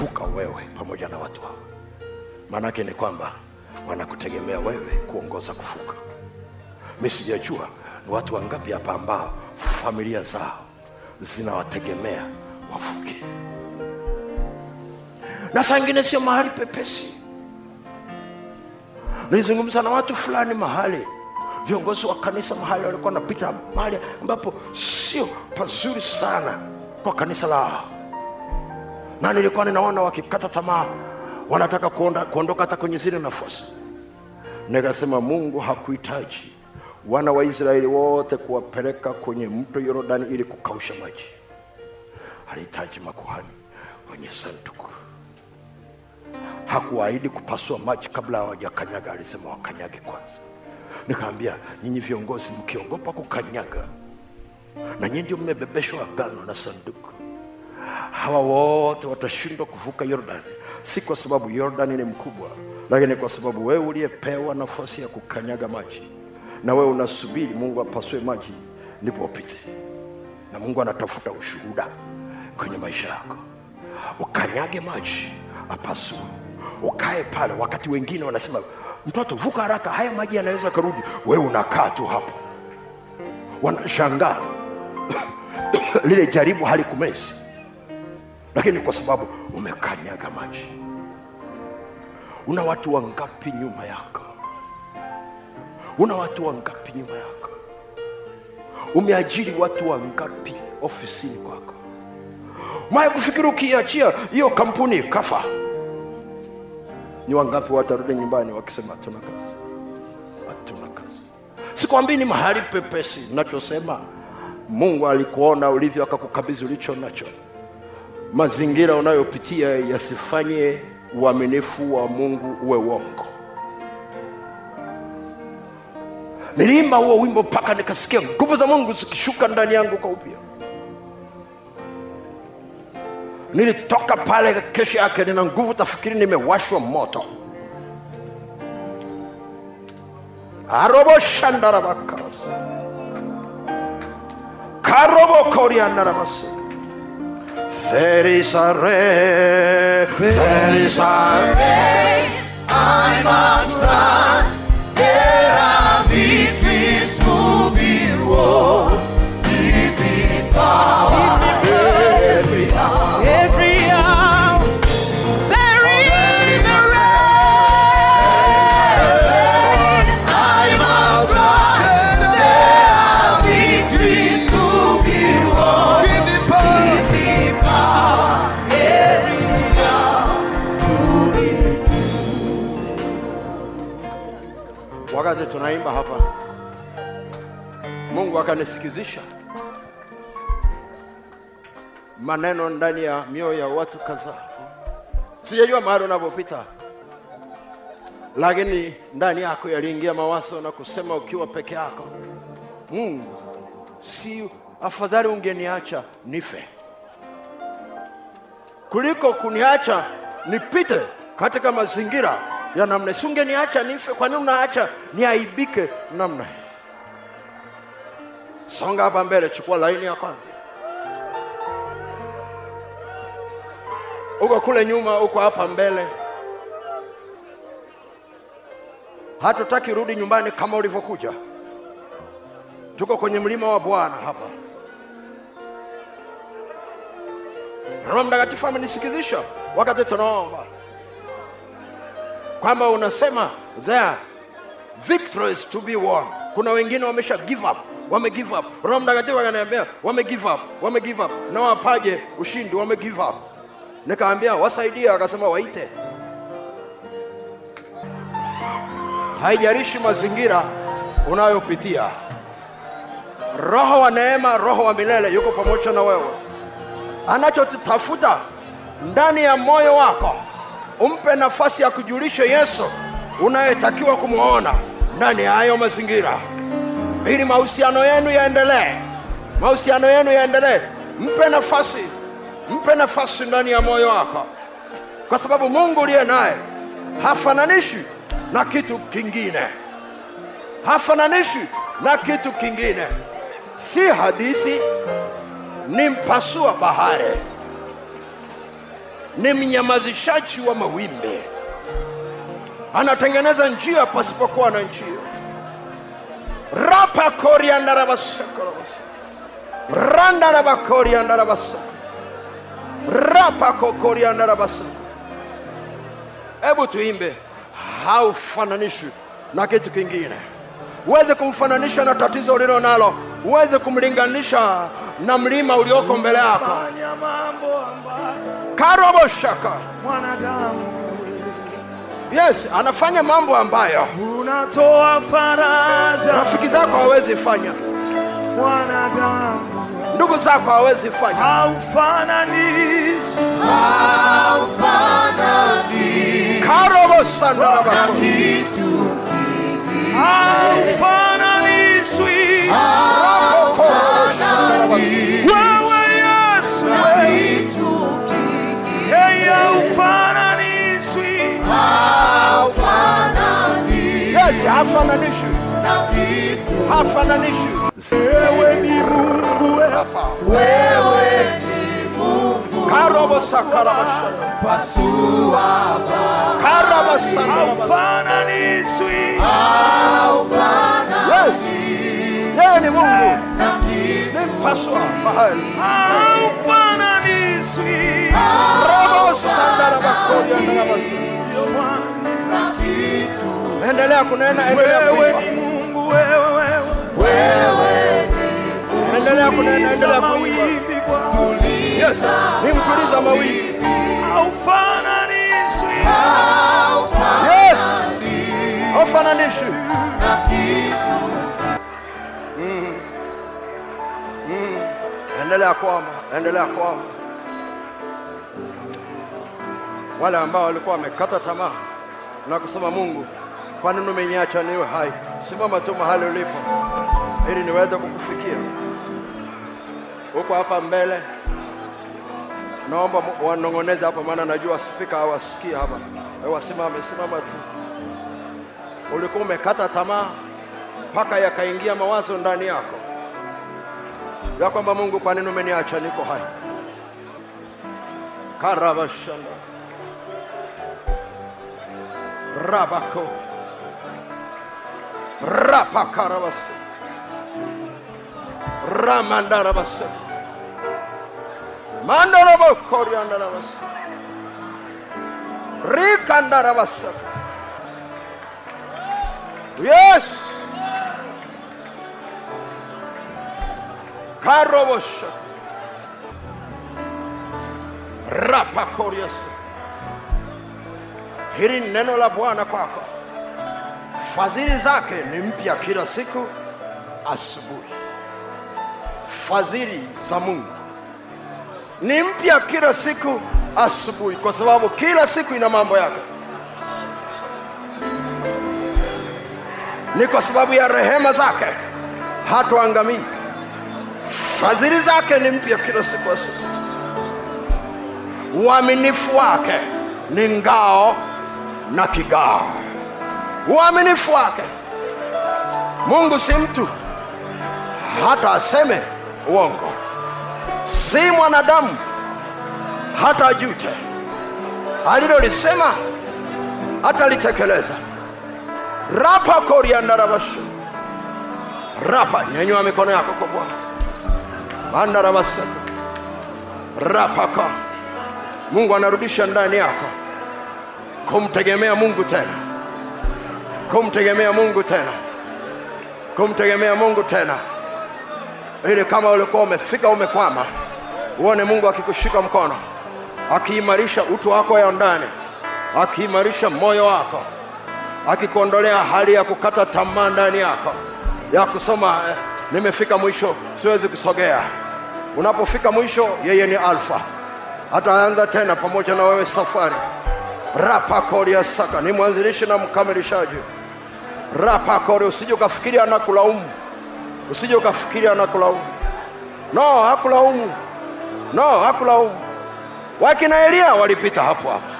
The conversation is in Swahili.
vuka wewe pamoja na watu hao. Maanake ni kwamba wanakutegemea wewe kuongoza kuvuka mi sijajua ni watu wangapi hapa ambao familia zao zinawategemea wavuke na saa ingine sio mahali pepesi. Nilizungumza na watu fulani mahali. Viongozi wa kanisa mahali walikuwa wanapita mahali ambapo sio pazuri sana kwa kanisa lao na nilikuwa ninaona wakikata tamaa wanataka kuondoka hata kwenye zile nafasi. Nikasema mungu hakuhitaji wana wa israeli wote kuwapeleka kwenye mto yorodani ili kukausha maji. Alihitaji makuhani kwenye sanduku. Hakuahidi kupasua maji kabla hawajakanyaga alisema wakanyage kwanza. Nikaambia nyinyi viongozi mkiogopa kukanyaga na nyinyi ndio mmebebeshwa agano na sanduku hawa wote watashindwa kuvuka yordani. Si kwa sababu yordani ni mkubwa lakini kwa sababu wewe uliyepewa nafasi ya kukanyaga maji na wewe unasubiri mungu apasue maji ndipo upite. Na mungu anatafuta ushuhuda kwenye maisha yako. Ukanyage maji apasue. Ukae pale. Wakati wengine wanasema mtoto vuka haraka haya maji yanaweza karudi wewe unakaa tu hapo. Wanashangaa. Lile jaribu halikumezi lakini kwa sababu umekanyaga maji una watu wangapi nyuma yako? Una watu wangapi nyuma yako? Umeajiri watu wangapi ofisini kwako? Maya kufikiri ukiachia hiyo kampuni kafa ni wangapi watarudi nyumbani wakisema hatuna kazi hatuna kazi sikwambii ni mahali pepesi nachosema mungu alikuona ulivyo akakukabidhi ulicho nacho mazingira unayopitia yasifanye uaminifu wa mungu uwe uongo. Niliimba huo wimbo mpaka nikasikia nguvu za mungu zikishuka ndani yangu kwa upya. Nilitoka pale kesho yake nina nguvu tafikiri nimewashwa moto. Arobo shandarabakasa There is a race. There is a race. I must run. Wakati tunaimba hapa mungu akanisikizisha. Maneno ndani ya mioyo ya watu kadhaa. Sijajua mahali unavyopita lakini ndani yako yaliingia mawazo na kusema ukiwa peke yako mungu si afadhali ungeniacha nife. Kuliko kuniacha nipite katika mazingira ya namna si ungeniacha nife kwa nini unaacha niaibike namna songa hapa mbele chukua laini ya kwanza. Uko kule nyuma uko hapa mbele. Hatutaki rudi nyumbani kama ulivyokuja. Tuko kwenye mlima wa bwana hapa. Roho mtakatifu amenisikizisha wakati tunaomba kwamba unasema there victories to be won. Kuna wengine wamesha give up wame give up. Roho mtakatifu akaniambia wame give up wame give up. Na wapaje ushindi wame give up. Nikaambia wasaidie akasema waite. Haijalishi mazingira unayopitia. Roho wa neema roho wa milele yuko pamoja na wewe. Anachotafuta ndani ya moyo wako umpe nafasi ya kujulisha yesu unayetakiwa kumwona ndani ya hayo mazingira. Ili mahusiano yenu yaendelee. Mahusiano yenu yaendelee. Mpe nafasi. Mpe nafasi ndani ya moyo wako. Kwa sababu mungu uliye naye hafananishi na kitu kingine. Hafananishi na kitu kingine. Si hadithi ni mpasua bahari ni mnyamazishaji wa mawimbi, anatengeneza njia pasipokuwa na njia. rapa koriandarabasakarabasu randarabakoriandarabasa rapa kokoriandarabasa. Hebu tuimbe, haufananishwi na kitu kingine. Uweze kumfananisha na tatizo ulilo nalo, uweze kumlinganisha na mlima ulioko mbele yako. Karoboshaka, mwanadamu. Yes, anafanya mambo ambayo unatoa faraja. rafiki zako hawezi fanya, mwanadamu. Ndugu zako hawezi fanya. haufananishi. Karobosandarabaku, haufananishwi yes, hafananishwi, hafananishwi. wewe ni Mungu wewe Karobosakarabasha, Karabasandarabaku, haufananishwi yes, yeye ni Mungu, ni mpaswa bahari. haufananishwi Robosandarabakoryandarabasu. Endelea kunena, endelea wewe kuimba, ni Mungu wewe wewe endelea kunena, endelea kuimba. Yes, ni mtuliza mawimbi. haufananishwi Yes, haufananishwi. Mm. Mm. Endelea kuomba, endelea kuomba. Wale ambao walikuwa wamekata tamaa na kusema Mungu, nini umeniacha niwe hai? Simama tu mahali ulipo ili niweze kukufikia. Huko hapa mbele, naomba wanong'oneze hapa, maana najua spika hawasikii hapa. Wasimame, simama tu. Ulikuwa umekata tamaa mpaka yakaingia mawazo ndani yako ya kwamba Mungu, kwa nini umeniacha niko hai? Karabashanda rabako rapakarabasa ramandarabasa mandorabokoriandarabasa rikandarabasa yes. Karobosha. Rapakoriasa hili neno la bwana kwako fadhili zake ni mpya kila siku asubuhi. Fadhili za mungu ni mpya kila siku asubuhi kwa sababu kila siku ina mambo yake. Ni kwa sababu ya rehema zake hatuangamii. Fadhili zake ni mpya kila siku asubuhi. Uaminifu wake ni ngao na kigao uaminifu wake. Mungu si mtu hata aseme uongo. Si mwanadamu hata ajute alilolisema atalitekeleza. rapa koriandarabashu rapa nyenyua mikono yako kwa bwana. Andarabasaka rapaka mungu anarudisha ndani yako. Kumtegemea mungu tena kumtegemea mungu tena. Kumtegemea mungu tena. Ili kama ulikuwa umefika umekwama uone mungu akikushika mkono akiimarisha utu wako ya ndani akiimarisha moyo wako akikuondolea hali ya kukata tamaa ndani yako ya kusoma eh, nimefika mwisho siwezi kusogea. Unapofika mwisho yeye ni alfa. Ataanza tena pamoja na wewe safari. Rapa kori saka. Ni mwanzilishi na mkamilishaji rapa kori usije ukafikiri anakulaumu. Usije ukafikiri anakulaumu. No hakulaumu. No hakulaumu. Wakina elia walipita hapo hapo